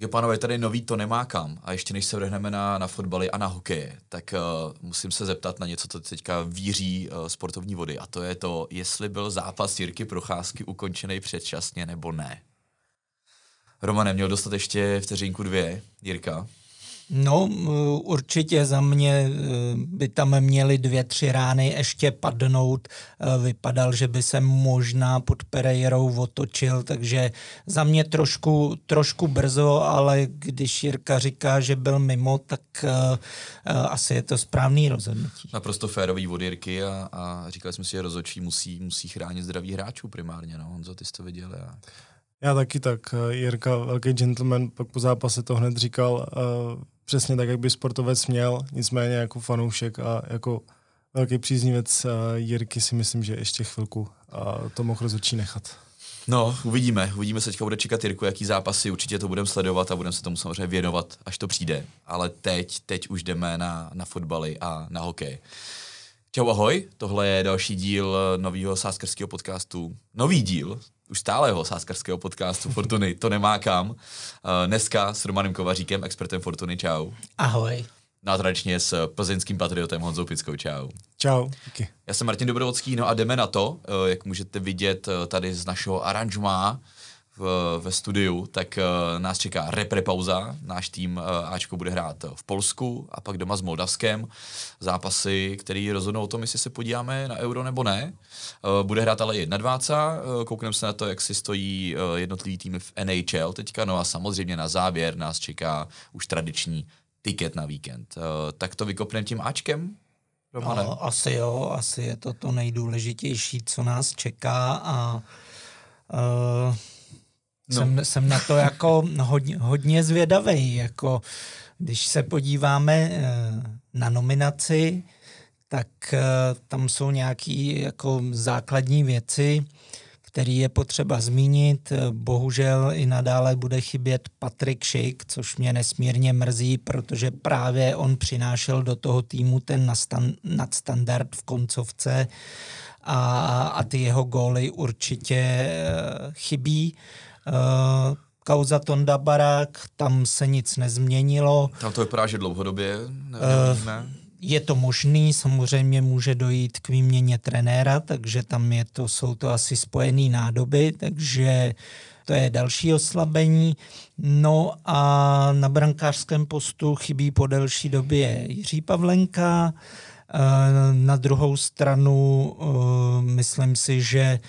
Tak pánové, tady nový to nemá kam. A ještě než se vrhneme na, na fotbaly a na hokeje, tak uh, musím se zeptat na něco, co teďka víří uh, sportovní vody. A to je to, jestli byl zápas Jirky Procházky ukončený předčasně nebo ne. Romane, měl dostat ještě vteřinku dvě, Jirka? No, určitě za mě eh, by tam měly dvě, tři rány ještě padnout. Eh, vypadal, že by se možná pod Pereirou otočil, takže za mě trošku, trošku brzo, ale když Jirka říká, že byl mimo, tak asi je to správný rozhodnutí. Naprosto férový od Jirky a, a říkali jsme si, že rozhodčí musí, musí chránit zdraví hráčů primárně. No. Honzo, ty jsi to viděl. Já... Já taky tak. Jirka, velký gentleman, pak po zápase to hned říkal, uh, přesně tak, jak by sportovec měl, nicméně jako fanoušek a jako velký příznivec uh, Jirky si myslím, že ještě chvilku uh, to mohl rozhodčí nechat. No, uvidíme. Uvidíme se teďka bude čekat Jirku, jaký zápasy, určitě to budeme sledovat a budeme se tomu samozřejmě věnovat, až to přijde. Ale teď, teď už jdeme na, na fotbaly a na hokej. Čau ahoj, tohle je další díl nového sáskarského podcastu. Nový díl, už stálého sáskarského podcastu Fortuny, to nemá kam. Uh, dneska s Romanem Kovaříkem, expertem Fortuny, čau. Ahoj. No a tradičně s plzeňským patriotem Honzou Pickou, čau. Čau. Díky. Já jsem Martin Dobrovodský, no a jdeme na to, uh, jak můžete vidět tady z našeho aranžma, v, ve studiu, tak uh, nás čeká repre pauza. Náš tým uh, Ačko bude hrát v Polsku a pak doma s Moldavskem. Zápasy, které rozhodnou o tom, jestli se podíváme na euro nebo ne. Uh, bude hrát ale jedna dváca. Uh, koukneme se na to, jak si stojí uh, jednotlivý týmy v NHL teďka. No a samozřejmě na závěr nás čeká už tradiční tiket na víkend. Uh, tak to vykopneme tím Ačkem? No, asi jo, asi je to to nejdůležitější, co nás čeká a uh, No. Jsem, jsem na to jako hodně, hodně zvědavý. Jako, když se podíváme eh, na nominaci, tak eh, tam jsou nějaké jako základní věci, které je potřeba zmínit. Bohužel i nadále bude chybět Patrik Šik, což mě nesmírně mrzí, protože právě on přinášel do toho týmu ten nadstandard v koncovce a, a ty jeho góly určitě eh, chybí. Uh, kauza Tonda Barák, tam se nic nezměnilo. Tam to vypadá, že dlouhodobě ne, uh, ne? Je to možný, samozřejmě může dojít k výměně trenéra, takže tam je to, jsou to asi spojené nádoby, takže to je další oslabení. No a na brankářském postu chybí po delší době Jiří Pavlenka. Na druhou stranu myslím si, že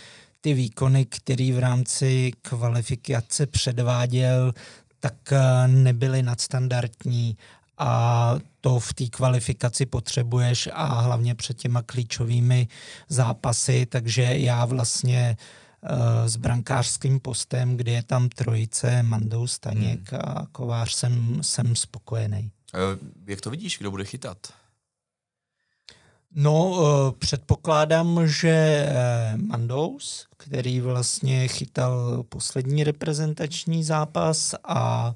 ty výkony, který v rámci kvalifikace předváděl, tak eh, nebyly nadstandardní a to v té kvalifikaci potřebuješ a hlavně před těma klíčovými zápasy, takže já vlastně uh, s brankářským postem, kdy je tam trojice, Mandou, Staněk hmm. a Kovář, jsem, jsem spokojený. Jak to vidíš, kdo bude chytat? No, eh, předpokládám, že eh, Mandous, který vlastně chytal poslední reprezentační zápas a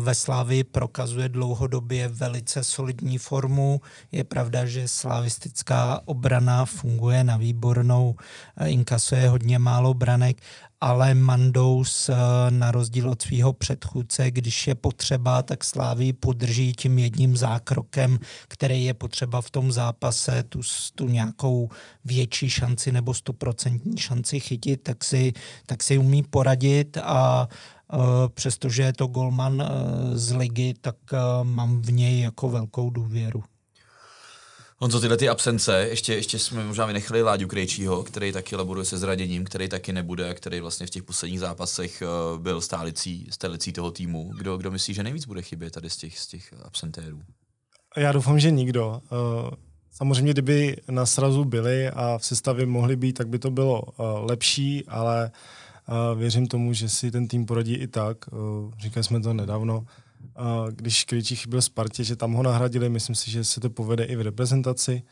ve Slávii prokazuje dlouhodobě velice solidní formu. Je pravda, že slavistická obrana funguje na výbornou, eh, inkasuje hodně málo branek, ale Mandous eh, na rozdíl od svého předchůdce, když je potřeba, tak Sláví podrží tím jedním zákrokem, který je potřeba v tom zápase, tu, tu nějakou větší šanci nebo stoprocentní šanci chytit, tak si, tak si umí poradit a Eh, přestože je to golman eh, z ligy, tak mám v něj jako velkou důvěru. Honzo, tyhle ty absence, ještě, ještě jsme možná vynechali Láďu Krejčího, který taky laboruje se zraděním, který taky nebude, který vlastně v těch posledních zápasech byl stálicí, stálicí toho týmu. Kdo, kdo myslí, že nejvíc bude chybět tady z těch, z těch absentérů? Já doufám, že nikdo. Samozřejmě, kdyby na srazu byli a v sestavě mohli být, tak by to bylo lepší, ale věřím tomu, že si ten tým poradí i tak. Říkali jsme to nedávno, když Krejčí chyběl Spartě, že tam ho nahradili, myslím si, že se to povede i v reprezentaci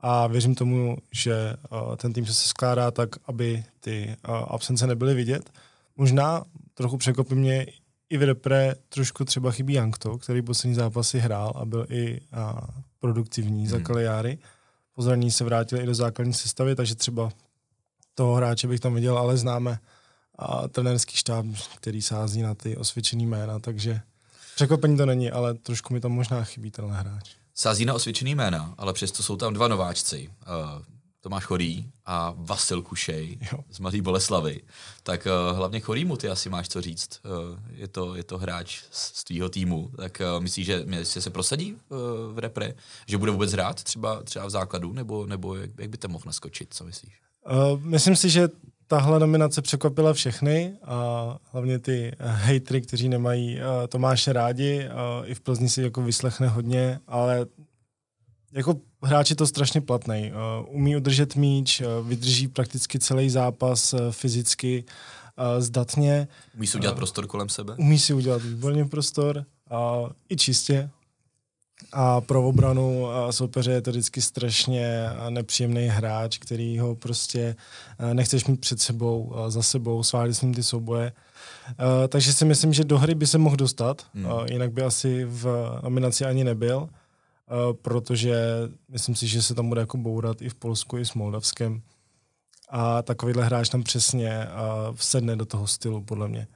a věřím tomu, že ten tým se skládá tak, aby ty absence nebyly vidět. Možná trochu překopí mě i v repre trošku třeba chybí Jankto, který poslední zápasy hrál a byl i a, produktivní hmm. za Kaliáry. Po se vrátil i do základní sestavy, takže třeba toho hráče bych tam viděl, ale známe a trenérský štáb, který sází na ty osvědčený jména, takže překvapení to není, ale trošku mi tam možná chybí ten hráč. Sází na osvědčený jména, ale přesto jsou tam dva nováčci. Uh, Tomáš Chorý a Vasil Kušej jo. z Mladý Boleslavy. Tak uh, hlavně Chorýmu ty asi máš co říct. Uh, je, to, je to hráč z, z tvýho týmu. Tak uh, myslíš, že, že se prosadí uh, v repre? Že bude vůbec hrát třeba, třeba v základu? Nebo, nebo jak, jak by to mohl naskočit? Co myslíš? Uh, myslím si, že tahle nominace překvapila všechny a hlavně ty hejtry, kteří nemají uh, Tomáše rádi. Uh, I v Plzni si jako vyslechne hodně, ale jako hráč je to strašně platný. Uh, umí udržet míč, uh, vydrží prakticky celý zápas uh, fyzicky, uh, zdatně. Umí si udělat uh, prostor kolem sebe? Umí si udělat výborně prostor, uh, i čistě. A pro obranu soupeře je to vždycky strašně nepříjemný hráč, který ho prostě nechceš mít před sebou, za sebou, svádět s ním ty souboje. Takže si myslím, že do hry by se mohl dostat, hmm. jinak by asi v nominaci ani nebyl. Protože myslím si, že se tam bude jako bourat i v Polsku, i s Moldavskem. A takovýhle hráč tam přesně vsedne do toho stylu, podle mě.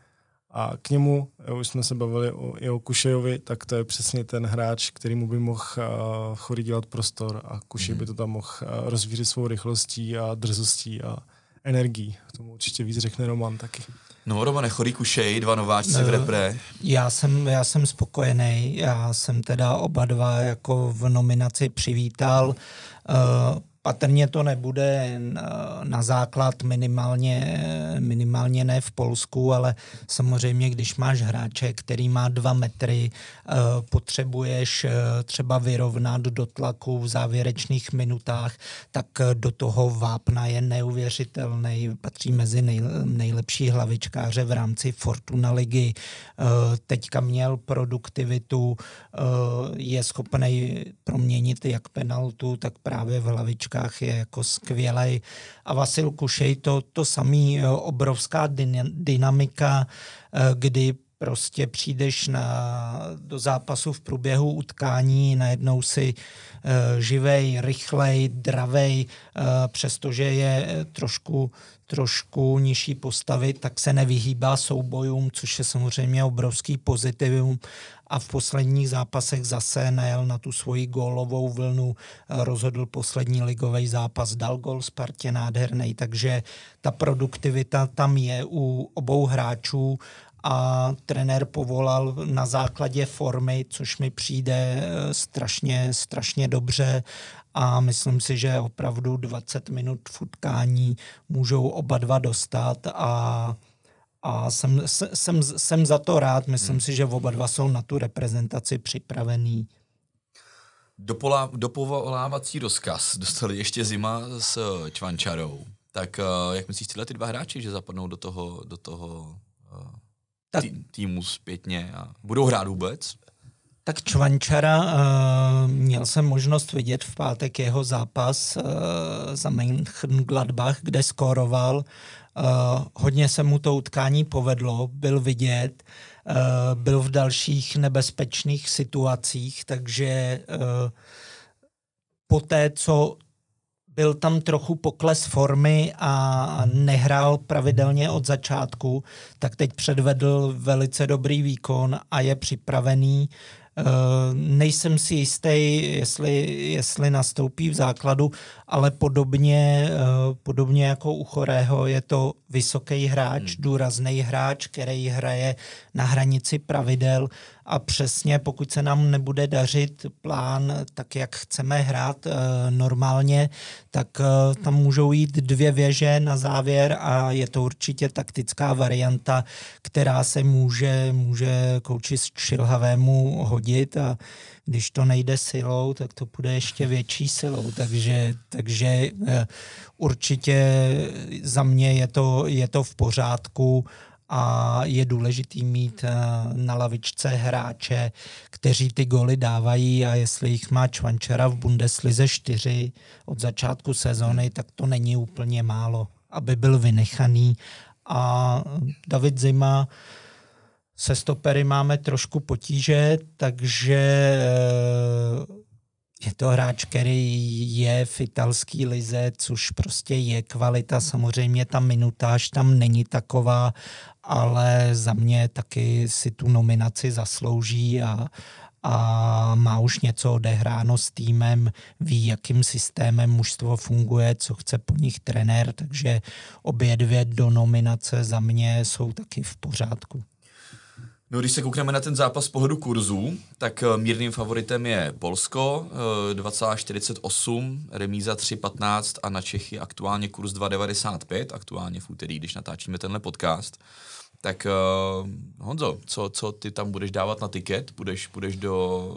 A k němu, už jsme se bavili o, i o Kušejovi, tak to je přesně ten hráč, který mu by mohl uh, chorý dělat prostor a Kušej mm-hmm. by to tam mohl uh, rozvířit svou rychlostí a drzostí a energií. K tomu určitě víc řekne Roman taky. No, Romane, chorý kušej, dva nováčci v repre. Já jsem, já jsem spokojený, já jsem teda oba dva jako v nominaci přivítal. Uh, Patrně to nebude na základ minimálně, minimálně ne v Polsku, ale samozřejmě, když máš hráče, který má dva metry, eh, potřebuješ eh, třeba vyrovnat do tlaku v závěrečných minutách, tak eh, do toho Vápna je neuvěřitelný, patří mezi nejlepší hlavičkáře v rámci Fortuna ligy. Teďka měl produktivitu, je schopný proměnit jak penaltu, tak právě v hlavičkách hračkách je jako skvělej. A Vasil Kušej to, to samý e, obrovská dynamika, e, kdy prostě přijdeš na, do zápasu v průběhu utkání, najednou si uh, živej, rychlej, dravej, uh, přestože je trošku, trošku nižší postavy, tak se nevyhýbá soubojům, což je samozřejmě obrovský pozitivum a v posledních zápasech zase najel na tu svoji gólovou vlnu, rozhodl poslední ligový zápas, dal gol Spartě nádherný, takže ta produktivita tam je u obou hráčů a trenér povolal na základě formy, což mi přijde eh, strašně, strašně dobře. A myslím si, že opravdu 20 minut v utkání můžou oba dva dostat a a jsem, jsem, jsem za to rád. Myslím hmm. si, že oba dva jsou na tu reprezentaci připravený. Dopola, dopovolávací rozkaz dostali ještě zima s Čvančarou. Tak uh, jak myslíš tyhle ty dva hráči, že zapadnou do toho, do toho tak, tý, týmu zpětně a budou hrát vůbec? Tak Čvančara, uh, měl jsem možnost vidět v pátek jeho zápas uh, za Mönchengladbach, kde skóroval. Uh, hodně se mu to utkání povedlo, byl vidět, uh, byl v dalších nebezpečných situacích, takže uh, po té, co byl tam trochu pokles formy a nehrál pravidelně od začátku, tak teď předvedl velice dobrý výkon a je připravený Uh, nejsem si jistý, jestli, jestli nastoupí v základu, ale podobně, uh, podobně jako u Chorého je to vysoký hráč, hmm. důrazný hráč, který hraje na hranici pravidel a přesně pokud se nám nebude dařit plán tak, jak chceme hrát uh, normálně, tak uh, tam můžou jít dvě věže na závěr a je to určitě taktická varianta, která se může, může kouči Šilhavému hodit a když to nejde silou, tak to bude ještě větší silou, takže, takže uh, určitě za mě je to, je to v pořádku a je důležitý mít eh, na lavičce hráče, kteří ty goly dávají a jestli jich má Čvančera v Bundeslize 4 od začátku sezóny, tak to není úplně málo, aby byl vynechaný. A David Zima se stopery máme trošku potíže, takže eh, je to hráč, který je v italské lize, což prostě je kvalita. Samozřejmě ta minutáž tam není taková, ale za mě taky si tu nominaci zaslouží a, a má už něco odehráno s týmem, ví, jakým systémem mužstvo funguje, co chce po nich trenér, takže obě dvě do nominace za mě jsou taky v pořádku. No, když se koukneme na ten zápas z pohledu kurzů, tak eh, mírným favoritem je Polsko, 2,48, eh, remíza 3,15 a na Čechy aktuálně kurz 2,95, aktuálně v úterý, když natáčíme tenhle podcast. Tak uh, Honzo, co, co ty tam budeš dávat na tiket? Budeš, budeš do,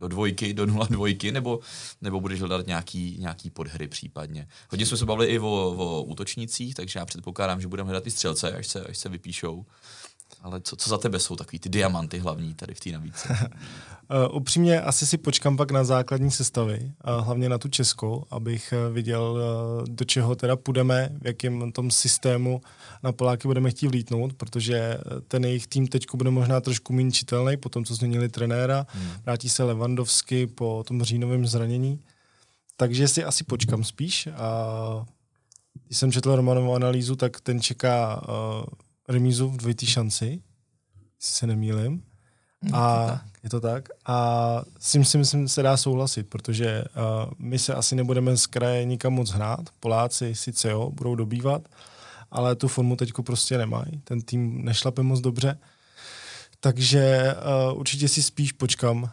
do dvojky, do nula dvojky, nebo, nebo budeš hledat nějaký, nějaký podhry případně? Hodně jsme se bavili i o, o útočnících, takže já předpokládám, že budeme hledat i střelce, až se, až se vypíšou. Ale co, co za tebe jsou takový ty diamanty hlavní tady v té nabídce? uh, upřímně asi si počkám pak na základní sestavy, uh, hlavně na tu českou, abych uh, viděl, do čeho teda půjdeme, v jakém tom systému na Poláky budeme chtít vlítnout, protože ten jejich tým teď bude možná trošku méně čitelný po tom, co změnili trenéra. Hmm. Vrátí se Levandovsky po tom říjnovém zranění. Takže si asi počkám spíš. A když jsem četl Romanovu analýzu, tak ten čeká uh, remízu v dvojitý šanci, jestli se nemýlim. A je to, je to tak. A s tím si myslím, se dá souhlasit, protože uh, my se asi nebudeme z kraje nikam moc hrát. Poláci sice jo, budou dobývat, ale tu formu teďko prostě nemají. Ten tým nešlape moc dobře. Takže uh, určitě si spíš počkám uh,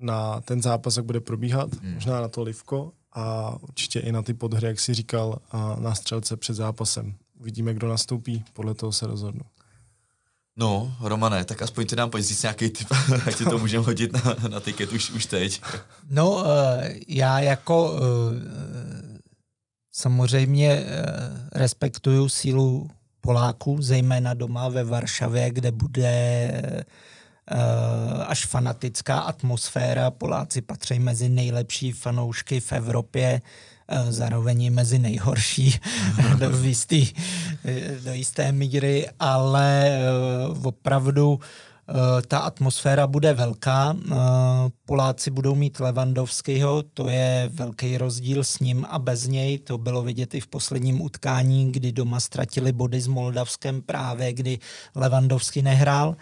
na ten zápas, jak bude probíhat, hmm. možná na to livko a určitě i na ty podhry, jak si říkal, uh, na střelce před zápasem uvidíme, kdo nastoupí, podle toho se rozhodnu. No, Romane, tak aspoň ty nám pojď říct nějaký typ, ať ti to můžeme hodit na, na tiket už, už teď. No, uh, já jako uh, samozřejmě uh, respektuju sílu Poláků, zejména doma ve Varšavě, kde bude až fanatická atmosféra. Poláci patří mezi nejlepší fanoušky v Evropě zároveň mezi nejhorší do, jistý, do jisté míry, ale eh, opravdu eh, ta atmosféra bude velká. Eh, Poláci budou mít Levandovského, to je velký rozdíl s ním a bez něj. To bylo vidět i v posledním utkání, kdy doma ztratili body s Moldavskem právě, kdy Levandovský nehrál.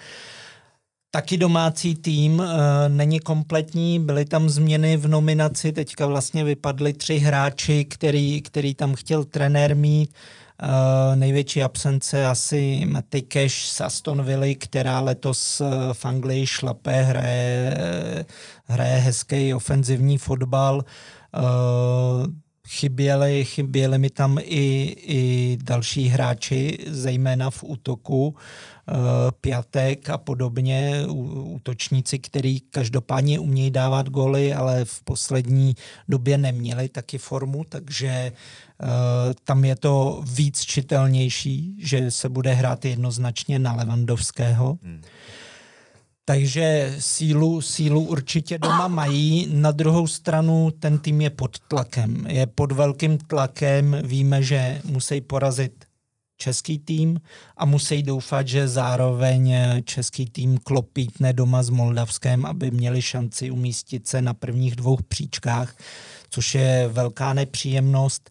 Taky domácí tým e, není kompletní, byly tam změny v nominaci, teďka vlastně vypadly tři hráči, který, který tam chtěl trenér mít. E, největší absence asi Matty Cash z Aston Villa, která letos eh, v Anglii šlape, hraje, hraje hezký ofenzivní fotbal. E, chyběli, chyběli mi tam i, i další hráči, zejména v útoku. Eh, Piatek a podobně, útočníci, který každopádně umějí dávat goly, ale v poslední době neměli taky formu, takže eh, tam je to víc čitelnější, že se bude hrát jednoznačně na Levandovského. Hmm. Takže sílu, sílu určitě doma mají. Na druhou stranu ten tým je pod tlakem. Je pod velkým tlakem. Víme, že musí porazit český tým a musí doufat, že zároveň český tým klopítne doma s Moldavskem, aby měli šanci umístit se na prvních dvou příčkách, což je velká nepříjemnost.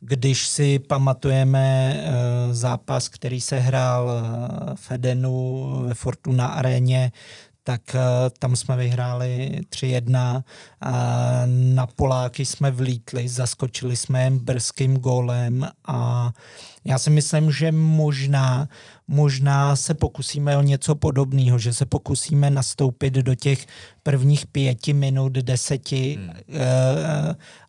Když si pamatujeme eh, zápas, který se hrál eh, v Edenu ve Fortuna aréně, tak uh, tam jsme vyhráli 3-1 a na Poláky jsme vlítli, zaskočili jsme jen brzkým gólem a já si myslím, že možná, možná se pokusíme o něco podobného, že se pokusíme nastoupit do těch prvních pěti minut, deseti hmm.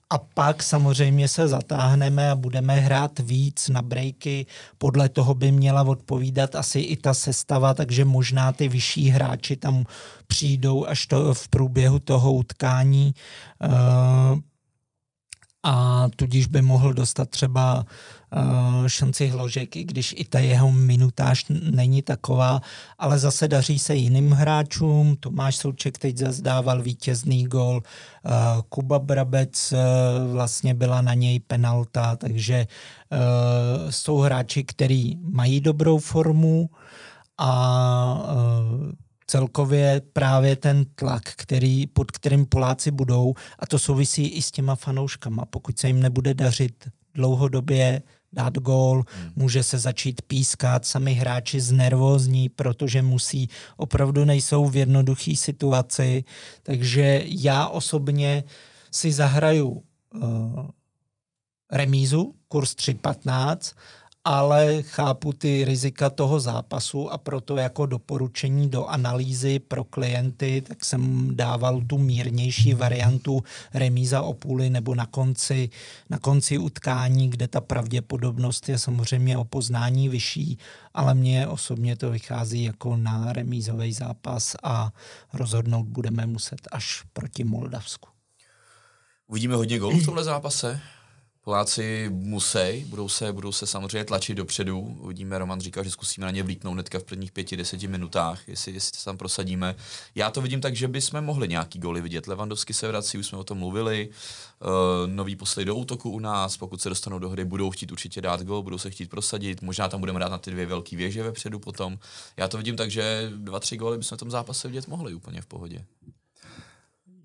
A pak samozřejmě se zatáhneme a budeme hrát víc na breaky. Podle toho by měla odpovídat asi i ta sestava, takže možná ty vyšší hráči tam přijdou až to v průběhu toho utkání. Uh, a tudíž by mohl dostat třeba šanci hložek, i když i ta jeho minutáž není taková, ale zase daří se jiným hráčům. Tomáš Souček teď zazdával vítězný gol, uh, Kuba Brabec uh, vlastně byla na něj penalta, takže jsou hráči, kteří mají dobrou formu a celkově právě ten tlak, který, pod kterým Poláci budou, a to souvisí i s těma fanouškama. Pokud se jim nebude dařit dlouhodobě dát gól, hmm. může se začít pískat, sami hráči znervózní, protože musí, opravdu nejsou v jednoduché situaci, takže já osobně si zahraju uh, remízu, kurz 3.15 ale chápu ty rizika toho zápasu a proto jako doporučení do analýzy pro klienty, tak jsem dával tu mírnější variantu remíza o půli nebo na konci, na konci utkání, kde ta pravděpodobnost je samozřejmě o poznání vyšší, ale mně osobně to vychází jako na remízový zápas a rozhodnout budeme muset až proti Moldavsku. Uvidíme hodně gólů v tomhle zápase. Poláci musí, budou se, budou se samozřejmě tlačit dopředu. Uvidíme, Roman říkal, že zkusíme na ně vlítnout hnedka v prvních pěti, deseti minutách, jestli, jestli to tam prosadíme. Já to vidím tak, že bychom mohli nějaký goly vidět. Levandovsky se vrací, už jsme o tom mluvili. Uh, nový poslej do útoku u nás, pokud se dostanou do hry, budou chtít určitě dát gol, budou se chtít prosadit. Možná tam budeme dát na ty dvě velké věže vepředu potom. Já to vidím tak, že dva, tři góly bychom v tom zápase vidět mohli úplně v pohodě.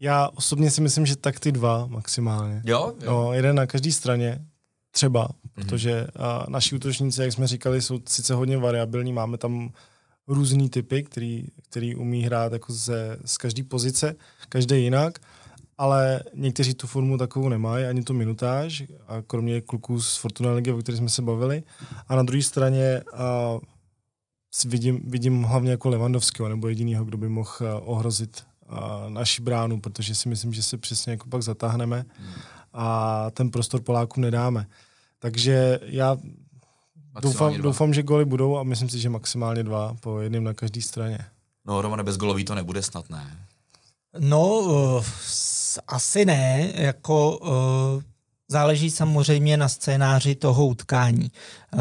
Já osobně si myslím, že tak ty dva maximálně. Jo? jo. No, jeden na každé straně, třeba, mm-hmm. protože a, naši útočníci, jak jsme říkali, jsou sice hodně variabilní, máme tam různý typy, který, který umí hrát jako ze, z každé pozice, každý jinak, ale někteří tu formu takovou nemají, ani tu minutáž, a kromě kluků z Fortuna Ligy, o kterých jsme se bavili. A na druhé straně a, vidím, vidím hlavně jako Levandovského, nebo jedinýho, kdo by mohl ohrozit naši bránu, protože si myslím, že se přesně jako pak zatáhneme a ten prostor Polákům nedáme. Takže já doufám, doufám, že goly budou a myslím si, že maximálně dva po jedním na každé straně. No, Romane, bez golový to nebude snad, ne? No, uh, asi ne, jako uh, záleží samozřejmě na scénáři toho utkání. Uh,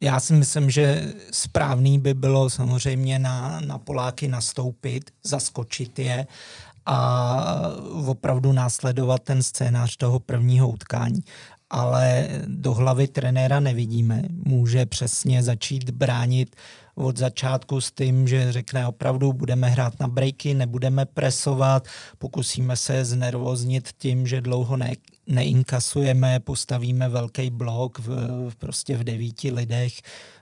já si myslím, že správný by bylo samozřejmě na, na Poláky nastoupit, zaskočit je a opravdu následovat ten scénář toho prvního utkání. Ale do hlavy trenéra nevidíme. Může přesně začít bránit od začátku s tím, že řekne opravdu budeme hrát na breaky, nebudeme presovat, pokusíme se znervoznit tím, že dlouho ne, neinkasujeme, postavíme velký blok v, prostě v devíti lidech,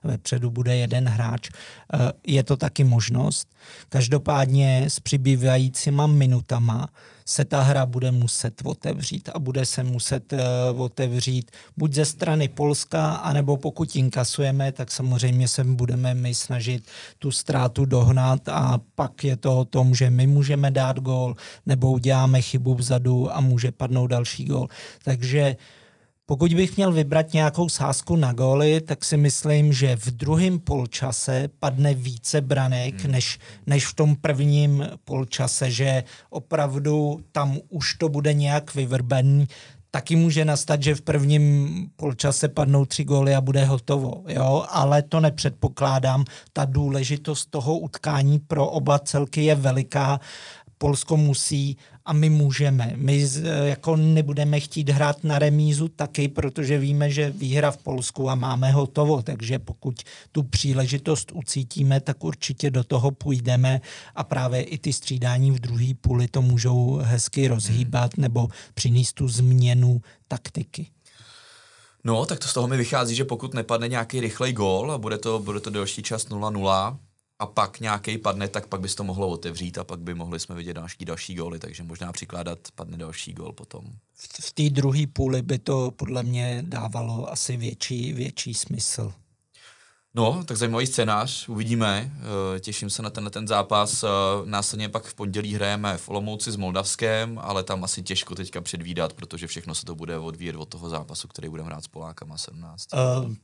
vepředu bude jeden hráč. Eh, je to taky možnost. Každopádně s přibývajícíma minutama se ta hra bude muset otevřít a bude se muset uh, otevřít buď ze strany Polska, anebo pokud inkasujeme, tak samozřejmě se budeme my snažit tu ztrátu dohnat a pak je to o tom, že my můžeme dát gól, nebo uděláme chybu vzadu a může padnout další gól. Takže uh, pokud bych měl vybrat nějakou sázku na góly, tak si myslím, že v druhém polčase padne více branek hmm. než, než v tom prvním polčase, že opravdu tam už to bude nějak vyvrbený. Taky může nastat, že v prvním polčase padnou tři góly a bude hotovo, jo? ale to nepředpokládám. Ta důležitost toho utkání pro oba celky je veliká. Polsko musí a my můžeme. My jako nebudeme chtít hrát na remízu taky, protože víme, že výhra v Polsku a máme hotovo, takže pokud tu příležitost ucítíme, tak určitě do toho půjdeme a právě i ty střídání v druhé půli to můžou hezky rozhýbat nebo přinést tu změnu taktiky. No, tak to z toho mi vychází, že pokud nepadne nějaký rychlej gól a bude to, bude to delší čas 0-0, a pak nějaký padne, tak pak bys to mohlo otevřít a pak by mohli jsme vidět další, další góly, takže možná přikládat padne další gól potom. V, v té druhé půli by to podle mě dávalo asi větší, větší smysl. No, tak zajímavý scénář, uvidíme. Eh, těším se na tenhle ten zápas. Eh, následně pak v pondělí hrajeme v Olomouci s Moldavskem, ale tam asi těžko teďka předvídat, protože všechno se to bude odvíjet od toho zápasu, který budeme hrát s Polákama 17. Uh, eh,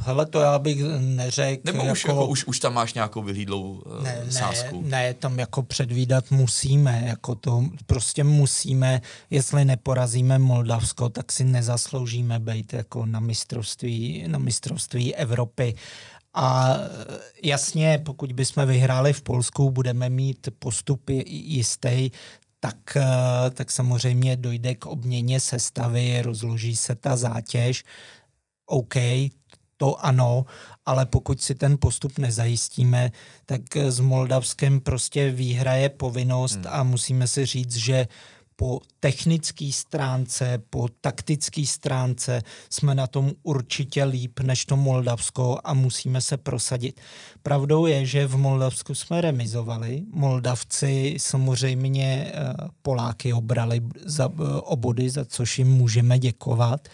hele, to já bych neřekl. Nebo jako... už, jako, už, už tam máš nějakou vyhlídlou uh, ne, sázku? Ne, ne, tam jako předvídat musíme, jako to prostě musíme, jestli neporazíme Moldavsko, tak si nezasloužíme být jako na mistrovství, na mistrovství Evropy. A jasně, pokud bychom vyhráli v Polsku, budeme mít postup jistý, tak, tak samozřejmě dojde k obměně sestavy, rozloží se ta zátěž. OK, to ano, ale pokud si ten postup nezajistíme, tak s Moldavskem prostě výhra je povinnost hmm. a musíme si říct, že po technické stránce, po taktické stránce jsme na tom určitě líp než to Moldavsko a musíme se prosadit. Pravdou je, že v Moldavsku jsme remizovali. Moldavci samozřejmě eh, Poláky obrali za eh, obody, za což jim můžeme děkovat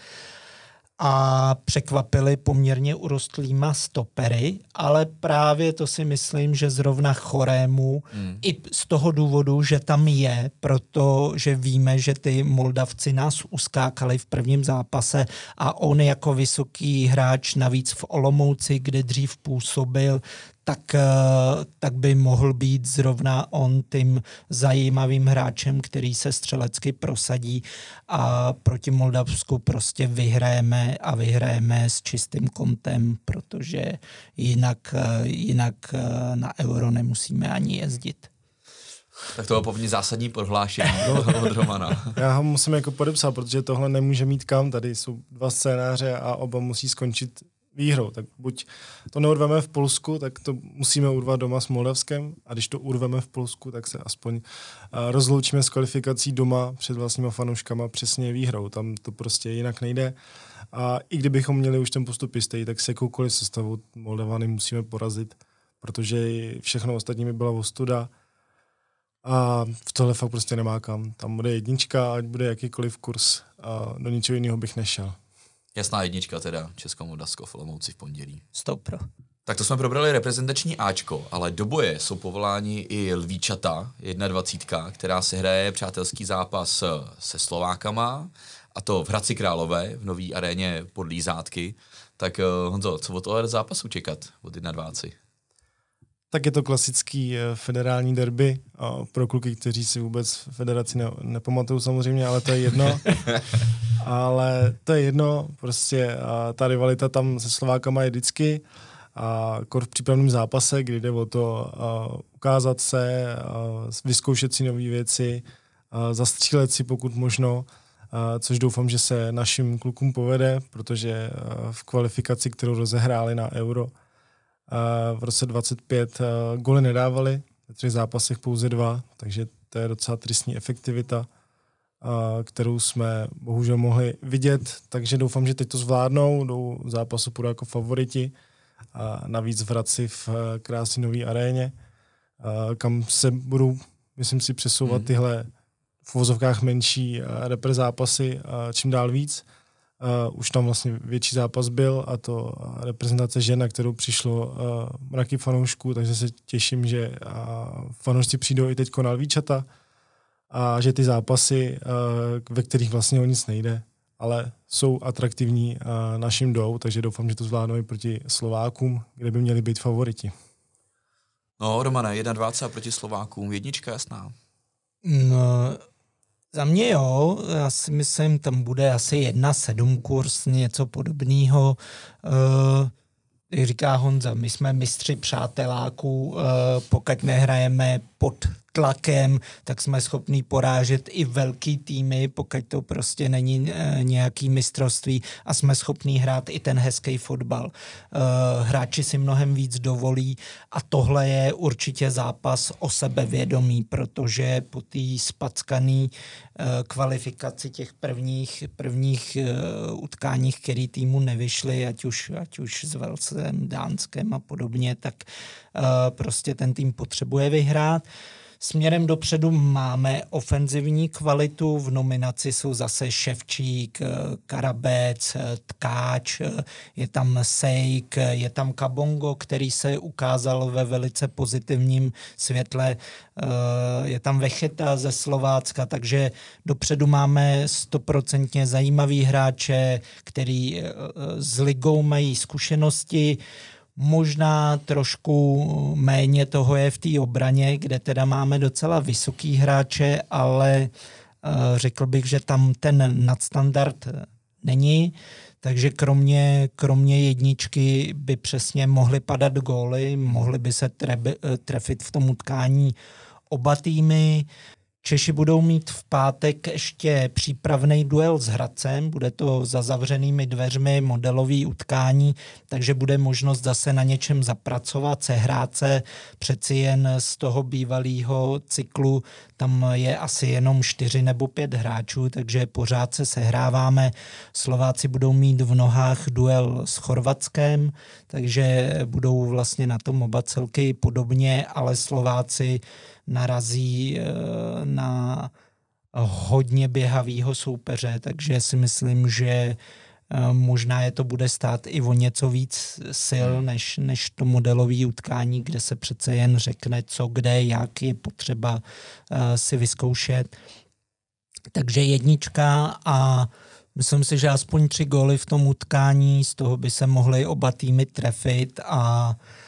a překvapili poměrně urostlýma stopery, ale právě to si myslím, že zrovna Chorému hmm. i z toho důvodu, že tam je, protože víme, že ty Moldavci nás uskákali v prvním zápase a on jako vysoký hráč navíc v Olomouci, kde dřív působil, tak, eh, tak by mohl být zrovna on tím zajímavým hráčem, který se střelecky prosadí a proti Moldavsku prostě vyhrajeme a vyhrajeme s čistým kontem, protože jinak, eh, jinak eh, na euro nemusíme ani jezdit. Tak to bylo poměrně zásadní prohlášení od Romana. Já ho musím jako podepsat, protože tohle nemůže mít kam. Tady jsou dva scénáře a oba musí skončit výhrou. Tak buď to neurveme v Polsku, tak to musíme urvat doma s Moldavskem a když to urveme v Polsku, tak se aspoň rozloučíme s kvalifikací doma před vlastníma fanouškama přesně výhrou. Tam to prostě jinak nejde. A i kdybychom měli už ten postup jistý, tak se jakoukoliv sestavou Moldavany musíme porazit, protože všechno ostatní mi byla ostuda. A v tohle fakt prostě nemá kam. Tam bude jednička, ať bude jakýkoliv kurz a do ničeho jiného bych nešel. Jasná jednička teda, Česko-Moldavsko v Olomouci v pondělí. Stop pro. Tak to jsme probrali reprezentační Ačko, ale do boje jsou povoláni i Lvíčata, 21, která se hraje přátelský zápas se Slovákama, a to v Hradci Králové, v nový aréně pod Lízátky. Tak eh, Honzo, co od tohle zápasu čekat od 21? Tak je to klasický eh, federální derby pro kluky, kteří si vůbec federaci ne, nepamatují samozřejmě, ale to je jedno. ale to je jedno, prostě ta rivalita tam se Slovákama je vždycky a v přípravném zápase, kdy jde o to ukázat se, vyzkoušet si nové věci, zastřílet si pokud možno, což doufám, že se našim klukům povede, protože v kvalifikaci, kterou rozehráli na Euro v roce 25 a, goly nedávali, ve třech zápasech pouze dva, takže to je docela tristní efektivita kterou jsme bohužel mohli vidět, takže doufám, že teď to zvládnou, jdou zápasu půjdu jako favoriti a navíc v Hradci v eh, krásné nové aréně, kam se budou, myslím si, přesouvat mm. tyhle v vozovkách menší eh, repre zápasy čím dál víc. Uh, už tam vlastně větší zápas byl a to reprezentace žen, na kterou přišlo uh, mraky fanoušků, takže se těším, že uh, fanoušci přijdou i teď na Lvíčata, a že ty zápasy, eh, ve kterých vlastně o nic nejde, ale jsou atraktivní eh, našim jdou, takže doufám, že to zvládnou i proti Slovákům, kde by měli být favoriti. No, Romane, 1-20 proti Slovákům, jednička jasná. No, za mě jo, já si myslím, tam bude asi 1-7 kurz, něco podobného. Uh, říká Honza, my jsme mistři přáteláků, uh, pokud nehrajeme pod tlakem, tak jsme schopní porážet i velký týmy, pokud to prostě není e, nějaký mistrovství a jsme schopní hrát i ten hezký fotbal. E, hráči si mnohem víc dovolí a tohle je určitě zápas o sebevědomí, protože po té spackané e, kvalifikaci těch prvních, prvních e, utkáních, který týmu nevyšly, ať už, ať už s Velsem, Dánskem a podobně, tak e, prostě ten tým potřebuje vyhrát. Směrem dopředu máme ofenzivní kvalitu, v nominaci jsou zase Ševčík, eh, Karabec, eh, Tkáč, eh, je tam Sejk, je tam Kabongo, který se ukázal ve velice pozitivním světle, je tam Vecheta ze Slovácka, takže dopředu máme stoprocentně zajímavý hráče, který s ligou mají zkušenosti, Možná trošku méně toho je v té obraně, kde teda máme docela vysoký hráče, ale uh, řekl bych, že tam ten nadstandard není. Takže kromě, kromě jedničky by přesně mohly padat góly, mohly by se trebe, trefit v tom utkání oba týmy. Češi budou mít v pátek ještě přípravný duel s Hradcem, bude to za zavřenými dveřmi modelový utkání, takže bude možnost zase na něčem zapracovat, sehrát se přeci jen z toho bývalého cyklu, tam je asi jenom čtyři nebo pět hráčů, takže pořád se sehráváme. Slováci budou mít v nohách duel s Chorvatskem, takže budou vlastně na tom oba celky podobně, ale Slováci narazí eh, na hodně běhavého soupeře, takže si myslím, že eh, možná je to bude stát i o něco víc sil, hmm. než, než to modelové utkání, kde se přece jen řekne, co, kde, jak je potřeba uh, si vyzkoušet. Takže jednička a myslím si, že aspoň tři góly v tom utkání, z toho by se mohly oba týmy trefit a Uh,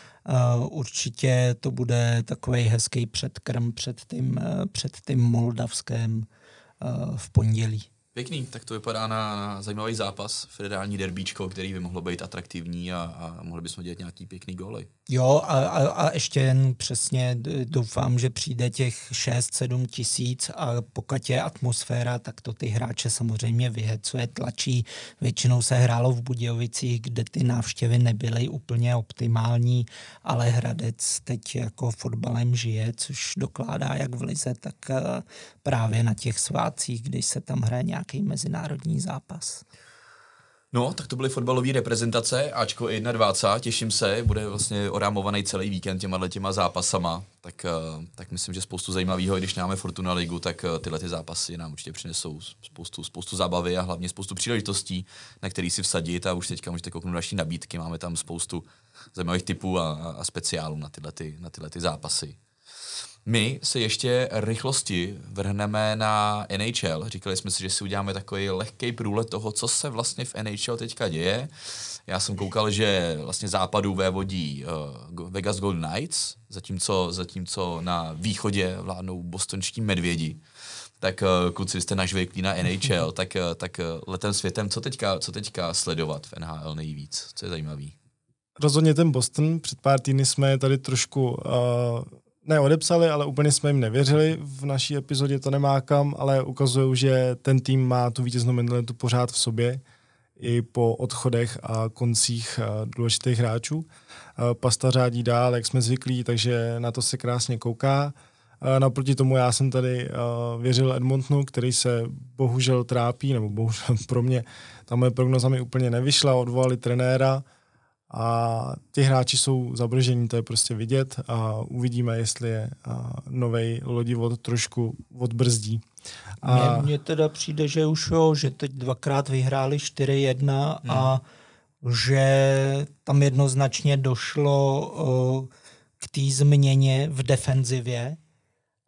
určitě to bude takový hezký předkrm před tím, uh, před tím Moldavském uh, v pondělí. Pěkný, tak to vypadá na, na zajímavý zápas, federální derbíčko, který by mohlo být atraktivní a, a mohli bychom dělat nějaký pěkný góly. Jo a, a, a ještě jen přesně doufám, že přijde těch 6-7 tisíc a pokud je atmosféra, tak to ty hráče samozřejmě vyhecuje, tlačí. Většinou se hrálo v Budějovicích, kde ty návštěvy nebyly úplně optimální, ale Hradec teď jako fotbalem žije, což dokládá jak v Lize, tak eh, právě na těch svácích, když se tam hraje nějaký mezinárodní zápas. No, tak to byly fotbalové reprezentace, Ačko 21, těším se, bude vlastně orámovaný celý víkend těma těma zápasama, tak, eh, tak myslím, že spoustu zajímavého, když máme Fortuna Ligu, tak eh, tyhle ty zápasy nám určitě přinesou spoustu, spoustu zábavy a hlavně spoustu příležitostí, na který si vsadit a už teďka můžete kouknout naší nabídky, máme tam spoustu zajímavých typů a, a speciálů na tyhle, ty, na tyhle ty zápasy. My se ještě rychlosti vrhneme na NHL. Říkali jsme si, že si uděláme takový lehký průlet toho, co se vlastně v NHL teďka děje. Já jsem koukal, že vlastně západu vévodí uh, Vegas Golden Knights, zatímco, zatímco na východě vládnou bostonští medvědi. Tak uh, kluci, jste nažvejklí na NHL, tak, uh, tak letem světem, co teďka, co teďka sledovat v NHL nejvíc? Co je zajímavý? Rozhodně ten Boston. Před pár týdny jsme tady trošku uh, neodepsali, ale úplně jsme jim nevěřili. V naší epizodě to nemá kam, ale ukazují, že ten tým má tu vítěznou mentalitu pořád v sobě i po odchodech a koncích eh, důležitých hráčů. Eh, Pasta řádí dál, jak jsme zvyklí, takže na to se krásně kouká. Eh, naproti tomu já jsem tady věřil Edmontonu, který se bohužel trápí, nebo bohužel pro mě ta moje prognoza mi úplně nevyšla, odvolali trenéra, a ti hráči jsou zabržení, to je prostě vidět a uvidíme, jestli je nový lodivod trošku odbrzdí. A... Mně teda přijde, že už jo, že teď dvakrát vyhráli 4-1 hmm. a že tam jednoznačně došlo k té změně v defenzivě,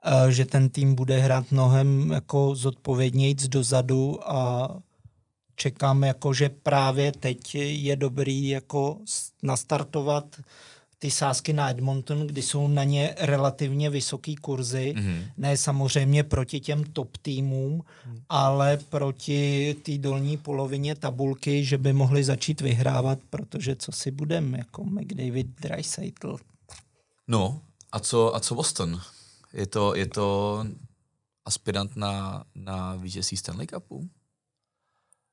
uh, že ten tým bude hrát mnohem jako zodpovědnějc dozadu a čekám, jako, že právě teď je dobrý jako nastartovat ty sázky na Edmonton, kdy jsou na ně relativně vysoký kurzy, mm-hmm. ne samozřejmě proti těm top týmům, mm. ale proti té dolní polovině tabulky, že by mohli začít vyhrávat, protože co si budem, jako McDavid, Dreisaitl. No, a co, a co Boston? Je to, je to aspirant na, na vítězství Stanley Cupu?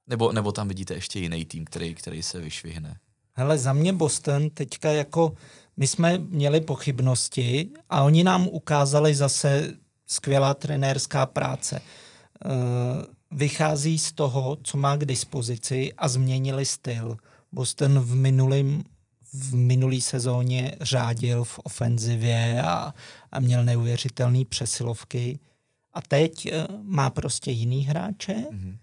Nebo, nebo tam vidíte ještě jiný tým, který, který se vyšvihne? Hele, za mě Boston teďka jako, my jsme měli pochybnosti a oni nám ukázali zase skvělá trenérská práce. Uh, vychází z toho, co má k dispozici a změnili styl. Boston v minulým v minulý sezóně řádil v ofenzivě a, a měl neuvěřitelné přesilovky. A teď uh, má prostě jiný hráče, mm-hmm.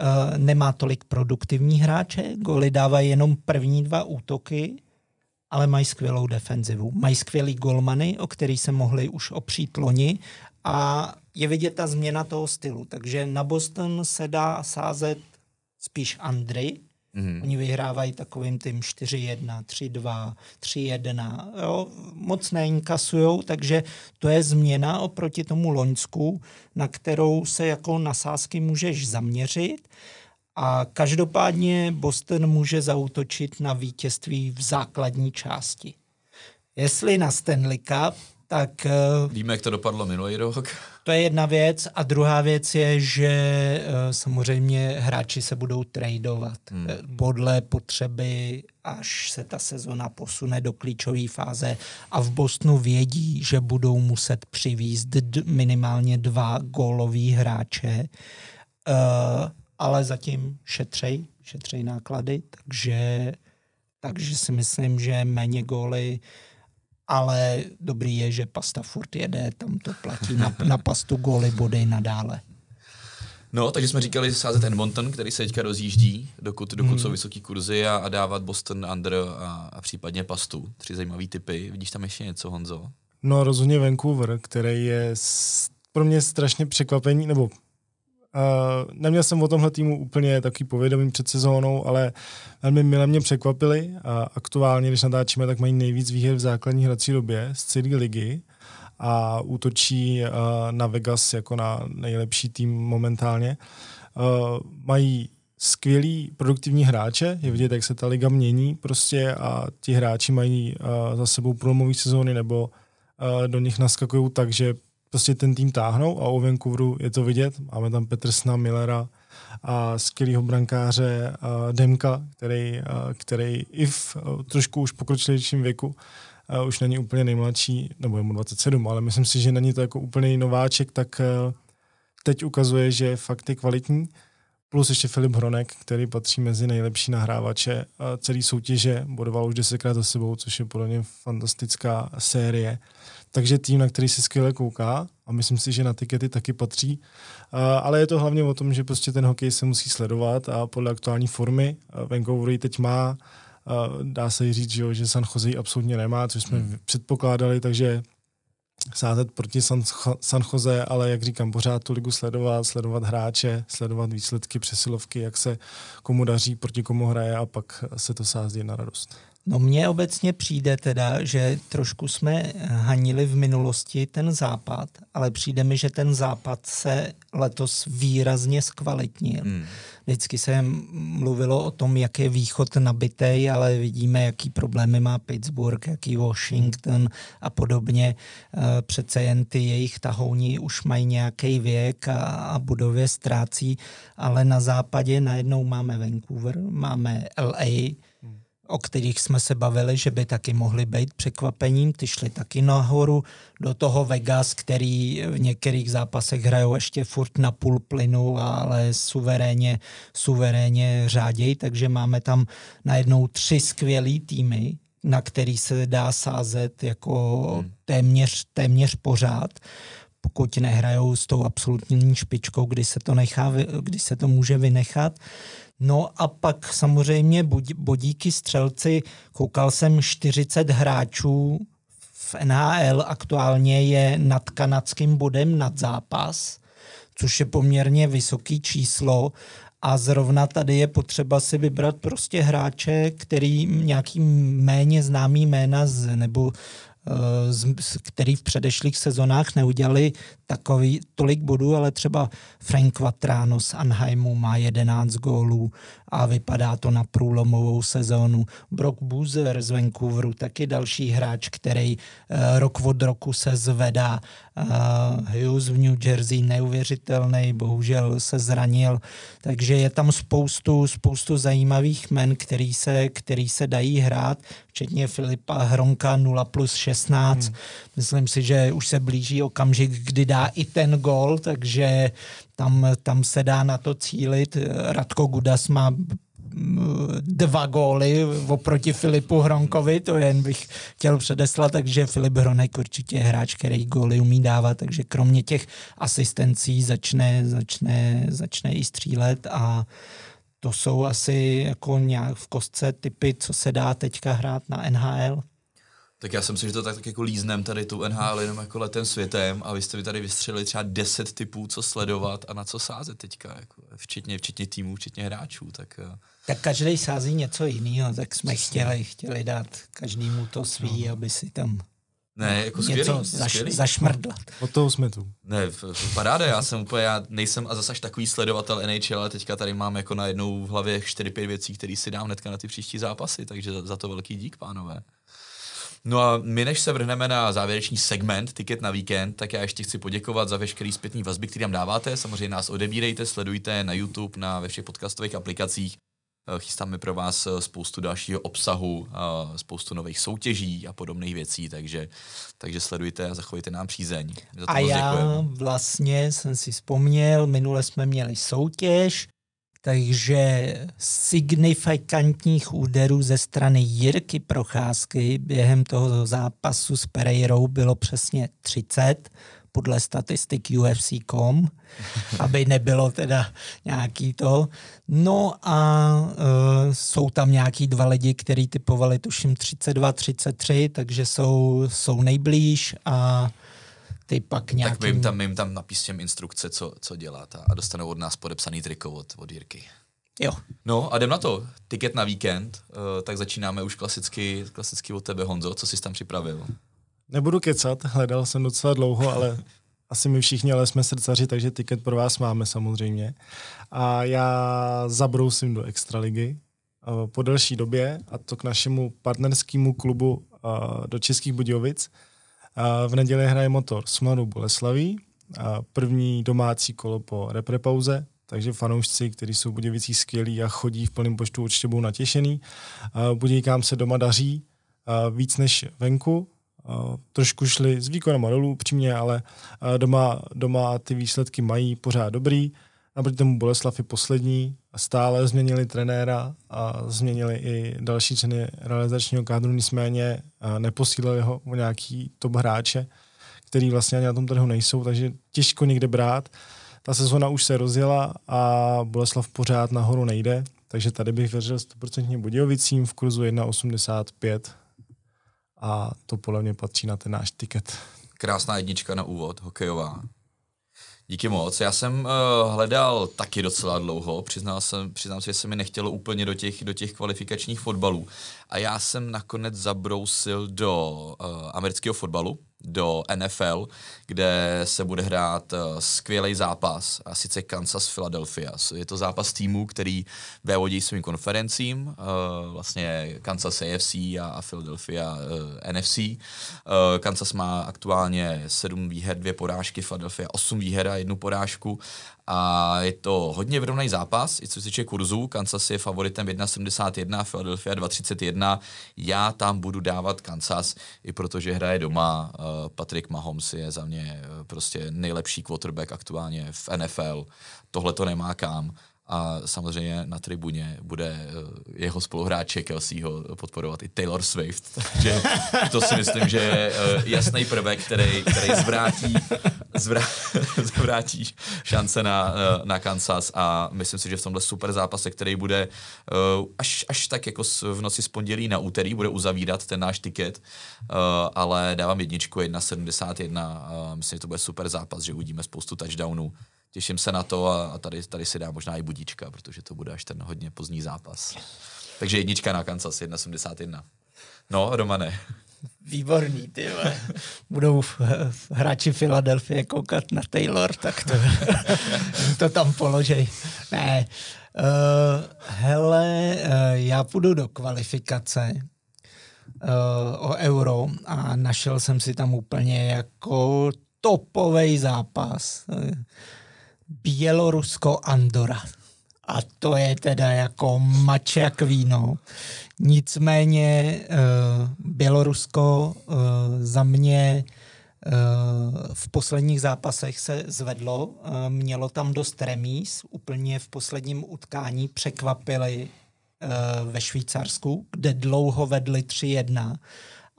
Eh, nemá tolik produktivní hráče, goly dávají jenom první dva útoky, ale mají skvělou defenzivu. Mají skvělý golmany, o který se mohli už opřít loni a je vidět ta změna toho stylu. Takže na Boston se dá sázet spíš Andry, Mm-hmm. Oni vyhrávají takovým tím 4-1, 3-2, 3-1. Jo? Moc neinkasujou, takže to je změna oproti tomu Loňsku, na kterou se jako na sázky můžeš zaměřit. A každopádně Boston může zautočit na vítězství v základní části. Jestli na Stanley Cup, tak... eh, Víme, jak to dopadlo minulý rok. To je jedna věc. A druhá věc je, že eh, samozřejmě hráči se budou tradovat hmm. podle potřeby, až se ta sezona posune do klíčové fáze. A v Bostonu vědí, že budou muset přivízt minimálně dva gólový hráče, uh, ale zatím šetřej, šetřej náklady, takže, takže si myslím, že méně góly ale dobrý je, že pasta furt jede, tam to platí na, na pastu góly body nadále. No, takže jsme říkali sázet Edmonton, který se teďka rozjíždí, dokud, dokud hmm. jsou vysoký kurzy a, a dávat Boston under a, a případně pastu. Tři zajímavý typy. Vidíš tam ještě něco, Honzo? No rozhodně Vancouver, který je pro mě strašně překvapení, nebo uh, neměl jsem o tomhle týmu úplně takový povědomí před sezónou, ale velmi mile mě překvapili a aktuálně, když natáčíme, tak mají nejvíc výher v základní hrací době z celé ligy a útočí uh, na Vegas jako na nejlepší tým momentálně. Uh, mají skvělý produktivní hráče, je vidět, jak se ta liga mění prostě a ti hráči mají uh, za sebou průlomový sezóny nebo uh, do nich naskakují tak, že prostě ten tým táhnou a o Vancouveru je to vidět. Máme tam Petersna, Millera a skvělého brankáře Demka, který, který i v trošku už pokročilejším věku už není úplně nejmladší, nebo je mu 27, ale myslím si, že není to jako úplný nováček, tak teď ukazuje, že fakt je kvalitní. Plus ještě Filip Hronek, který patří mezi nejlepší nahrávače celé soutěže, bodoval už desetkrát za sebou, což je podle mě fantastická série. Takže tým, na který se skvěle kouká a myslím si, že na tikety taky patří. Ale je to hlavně o tom, že prostě ten hokej se musí sledovat a podle aktuální formy Vancouver teď má, dá se říct, že, že San Jose absolutně nemá, což jsme hmm. předpokládali, takže sázet proti San, San Jose, ale jak říkám, pořád tu ligu sledovat, sledovat hráče, sledovat výsledky, přesilovky, jak se komu daří, proti komu hraje a pak se to sází na radost. No mně obecně přijde teda, že trošku jsme hanili v minulosti ten západ, ale přijde mi, že ten západ se letos výrazně zkvalitnil. Hmm. Vždycky se mluvilo o tom, jak je východ nabitý, ale vidíme, jaký problémy má Pittsburgh, jaký Washington a podobně. Přece jen ty jejich tahouni už mají nějaký věk a, a budově ztrácí, ale na západě najednou máme Vancouver, máme LA, o kterých jsme se bavili, že by taky mohly být překvapením. Ty šly taky nahoru do toho Vegas, který v některých zápasech hrajou ještě furt na půl plynu, ale suverénně, suverénně řádějí, takže máme tam najednou tři skvělý týmy, na který se dá sázet jako hmm. téměř, téměř pořád pokud nehrajou s tou absolutní špičkou, kdy se to, nechá, kdy se to může vynechat. No a pak samozřejmě bodíky střelci, koukal jsem 40 hráčů v NHL aktuálně je nad kanadským bodem nad zápas, což je poměrně vysoký číslo. A zrovna tady je potřeba si vybrat prostě hráče, který nějaký méně známý jména z, nebo který v předešlých sezonách neudělali takový tolik bodů, ale třeba Frank Quatrano z Anheimu má 11 gólů a vypadá to na průlomovou sezónu. Brock Boozer z Vancouveru, taky další hráč, který uh, rok od roku se zvedá. Uh, Hughes v New Jersey neuvěřitelný, bohužel se zranil, takže je tam spoustu, spoustu zajímavých men, který se, který se dají hrát, včetně Filipa Hronka 0 plus 16. Hmm. Myslím si, že už se blíží okamžik, kdy dá i ten gol, takže tam, tam se dá na to cílit. Radko Gudas má dva góly oproti Filipu Hronkovi, to jen bych chtěl předeslat, takže Filip Hronek určitě je hráč, který góly umí dávat, takže kromě těch asistencí začne, začne, začne i střílet a to jsou asi jako nějak v kostce typy, co se dá teďka hrát na NHL. Tak já jsem si, že to tak, tak jako líznem tady tu NHL jenom jako letem světem a vy jste mi tady vystřelili třeba 10 typů, co sledovat a na co sázet teďka, jako, včetně, včetně týmů, včetně hráčů. Tak, eh. tak každý sází něco jiného, tak jsme chtěli, chtěli dát každému to svý, no. aby si tam ne, jako skvělý, něco zaš, skvělý. zašmrdlat. Od toho jsme tu. Ne, v, v paráde, já jsem úplně, já nejsem a zase takový sledovatel NHL, ale teďka tady mám jako na jednou v hlavě 4-5 věcí, které si dám hnedka na ty příští zápasy, takže za, za to velký dík, pánové. No a my, než se vrhneme na závěrečný segment Ticket na víkend, tak já ještě chci poděkovat za veškerý zpětný vazby, které nám dáváte. Samozřejmě nás odebírejte, sledujte na YouTube, na ve všech podcastových aplikacích. Eh, chystáme pro vás eh, spoustu dalšího obsahu, eh, spoustu nových soutěží a podobných věcí, takže, takže sledujte a zachovejte nám přízeň. Za to a já děkujeme. vlastně jsem si vzpomněl, minule jsme měli soutěž, takže signifikantních úderů ze strany Jirky Procházky během toho zápasu s Pereirou bylo přesně 30 podle statistik UFC.com, aby nebylo teda nějaký to. No a uh, jsou tam nějaký dva lidi, který typovali tuším 32, 33, takže jsou, jsou nejblíž a ty pak nějakým... Tak my jim tam, my jim tam napíšem instrukce, co, co dělat a, a dostanou od nás podepsaný triko od, od Jirky. Jo. No a jdem na to. Tiket na víkend, uh, tak začínáme už klasicky, klasicky od tebe, Honzo. Co jsi tam připravil? Nebudu kecat, hledal jsem docela dlouho, ale asi my všichni, ale jsme srdcaři, takže tiket pro vás máme samozřejmě. A já zabrousím do Extraligy uh, po delší době, a to k našemu partnerskému klubu uh, do Českých Budějovic. V neděli hraje motor s Mladou Boleslaví, první domácí kolo po reprepauze, takže fanoušci, kteří jsou v Budějovicích skvělí a chodí v plném počtu, určitě budou natěšený. Budějkám se doma daří víc než venku, trošku šli s výkonem dolů upřímně, ale doma, doma ty výsledky mají pořád dobrý. Naproti tomu Boleslav je poslední, stále změnili trenéra a změnili i další členy realizačního kádru, nicméně neposílili ho o nějaký top hráče, který vlastně ani na tom trhu nejsou, takže těžko někde brát. Ta sezona už se rozjela a Boleslav pořád nahoru nejde, takže tady bych věřil 100% Budějovicím v kurzu 1,85 a to podle mě patří na ten náš tiket. Krásná jednička na úvod, hokejová. Díky moc. Já jsem uh, hledal taky docela dlouho, přiznal jsem, přiznám se, že se mi nechtělo úplně do těch, do těch kvalifikačních fotbalů. A já jsem nakonec zabrousil do uh, amerického fotbalu, do NFL, kde se bude hrát uh, skvělý zápas, a sice Kansas Philadelphia. Je to zápas týmů, který vévodí svým konferencím, uh, vlastně Kansas AFC a, Philadelphia uh, NFC. Kansas má aktuálně sedm výher, dvě porážky, Philadelphia osm výher a jednu porážku a je to hodně vyrovnaný zápas, i co se týče kurzu. Kansas je favoritem 1,71, Philadelphia 2,31. Já tam budu dávat Kansas, i protože hraje doma. Uh, Patrick Mahomes je za mě uh, prostě nejlepší quarterback aktuálně v NFL. Tohle to nemá kam a samozřejmě na tribuně bude eh, jeho spoluhráče Kelseyho podporovat i Taylor Swift, takže to si myslím, že je eh, jasný prvek, který, který zvrátí, zvrá, zvrátí šance na, eh, na Kansas. A myslím si, že v tomhle super zápase, který bude až, až tak jako v noci z pondělí na úterý, bude uzavírat ten náš tiket, ale dávám jedničku 1,71, myslím, že to bude super zápas, že uvidíme spoustu touchdownů těším se na to a, a tady, tady si dá možná i budíčka, protože to bude až ten hodně pozdní zápas. Takže jednička na Kansas, 1,71. No, Romane. Výborný, ty Budou hráči Filadelfie koukat na Taylor, tak to, to tam položej. Ne. Uh, hele, uh, já půjdu do kvalifikace uh, o euro a našel jsem si tam úplně jako topový zápas. Uh, Bělorusko-Andora. A to je teda jako mač jak víno. Nicméně uh, Bělorusko uh, za mě uh, v posledních zápasech se zvedlo. Uh, mělo tam dost remíz. Úplně v posledním utkání překvapili uh, ve Švýcarsku, kde dlouho vedli 3-1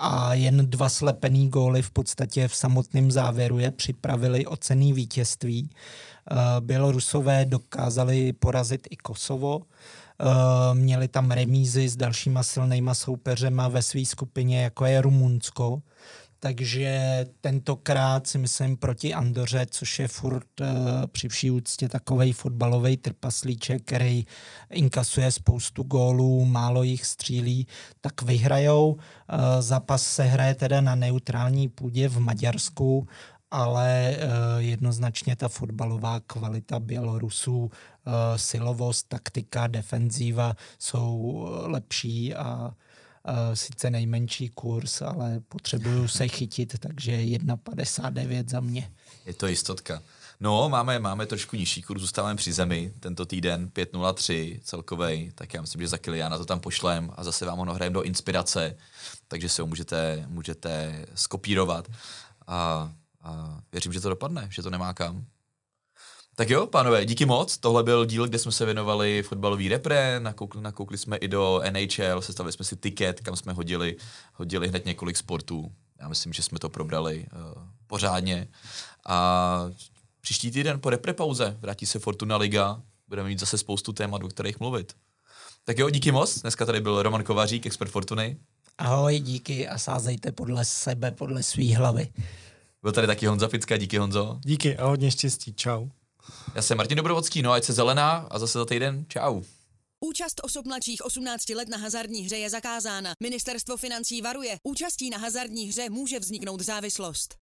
a jen dva slepený góly v podstatě v samotném závěru je připravili o cený vítězství. Eh, Bělorusové dokázali porazit i Kosovo, eh, měli tam remízy s dalšíma silnýma soupeřema ve své skupině, jako je Rumunsko. Takže tentokrát si myslím proti Andoře, což je furt uh, při vší úctě takový fotbalový trpaslíček, který inkasuje spoustu gólů, málo jich střílí, tak vyhrajou. Uh, zápas se hraje teda na neutrální půdě v Maďarsku ale uh, jednoznačně ta fotbalová kvalita Bělorusů, uh, silovost, taktika, defenzíva jsou lepší a sice nejmenší kurz, ale potřebuju se chytit, takže 1,59 za mě. Je to jistotka. No, máme, máme trošku nižší kurz, zůstáváme při zemi tento týden 5.03 celkovej, tak já myslím, že za Kiliana to tam pošlem a zase vám ho nahrajeme do inspirace, takže si ho můžete, můžete skopírovat a, a věřím, že to dopadne, že to nemá kam. Tak jo, pánové, díky moc. Tohle byl díl, kde jsme se věnovali fotbalový repre, nakoukli, nakoukli jsme i do NHL, sestavili jsme si tiket, kam jsme hodili, hodili hned několik sportů. Já myslím, že jsme to probrali uh, pořádně. A příští týden po repre pauze vrátí se Fortuna Liga, budeme mít zase spoustu témat, o kterých mluvit. Tak jo, díky moc. Dneska tady byl Roman Kovařík, expert Fortuny. Ahoj, díky a sázejte podle sebe, podle svý hlavy. Byl tady taky Honza Picka, díky Honzo. Díky a hodně štěstí, čau. Já jsem Martin Dobrovodský, no ať se zelená a zase za týden, čau. Účast osob mladších 18 let na hazardní hře je zakázána. Ministerstvo financí varuje. Účastí na hazardní hře může vzniknout závislost.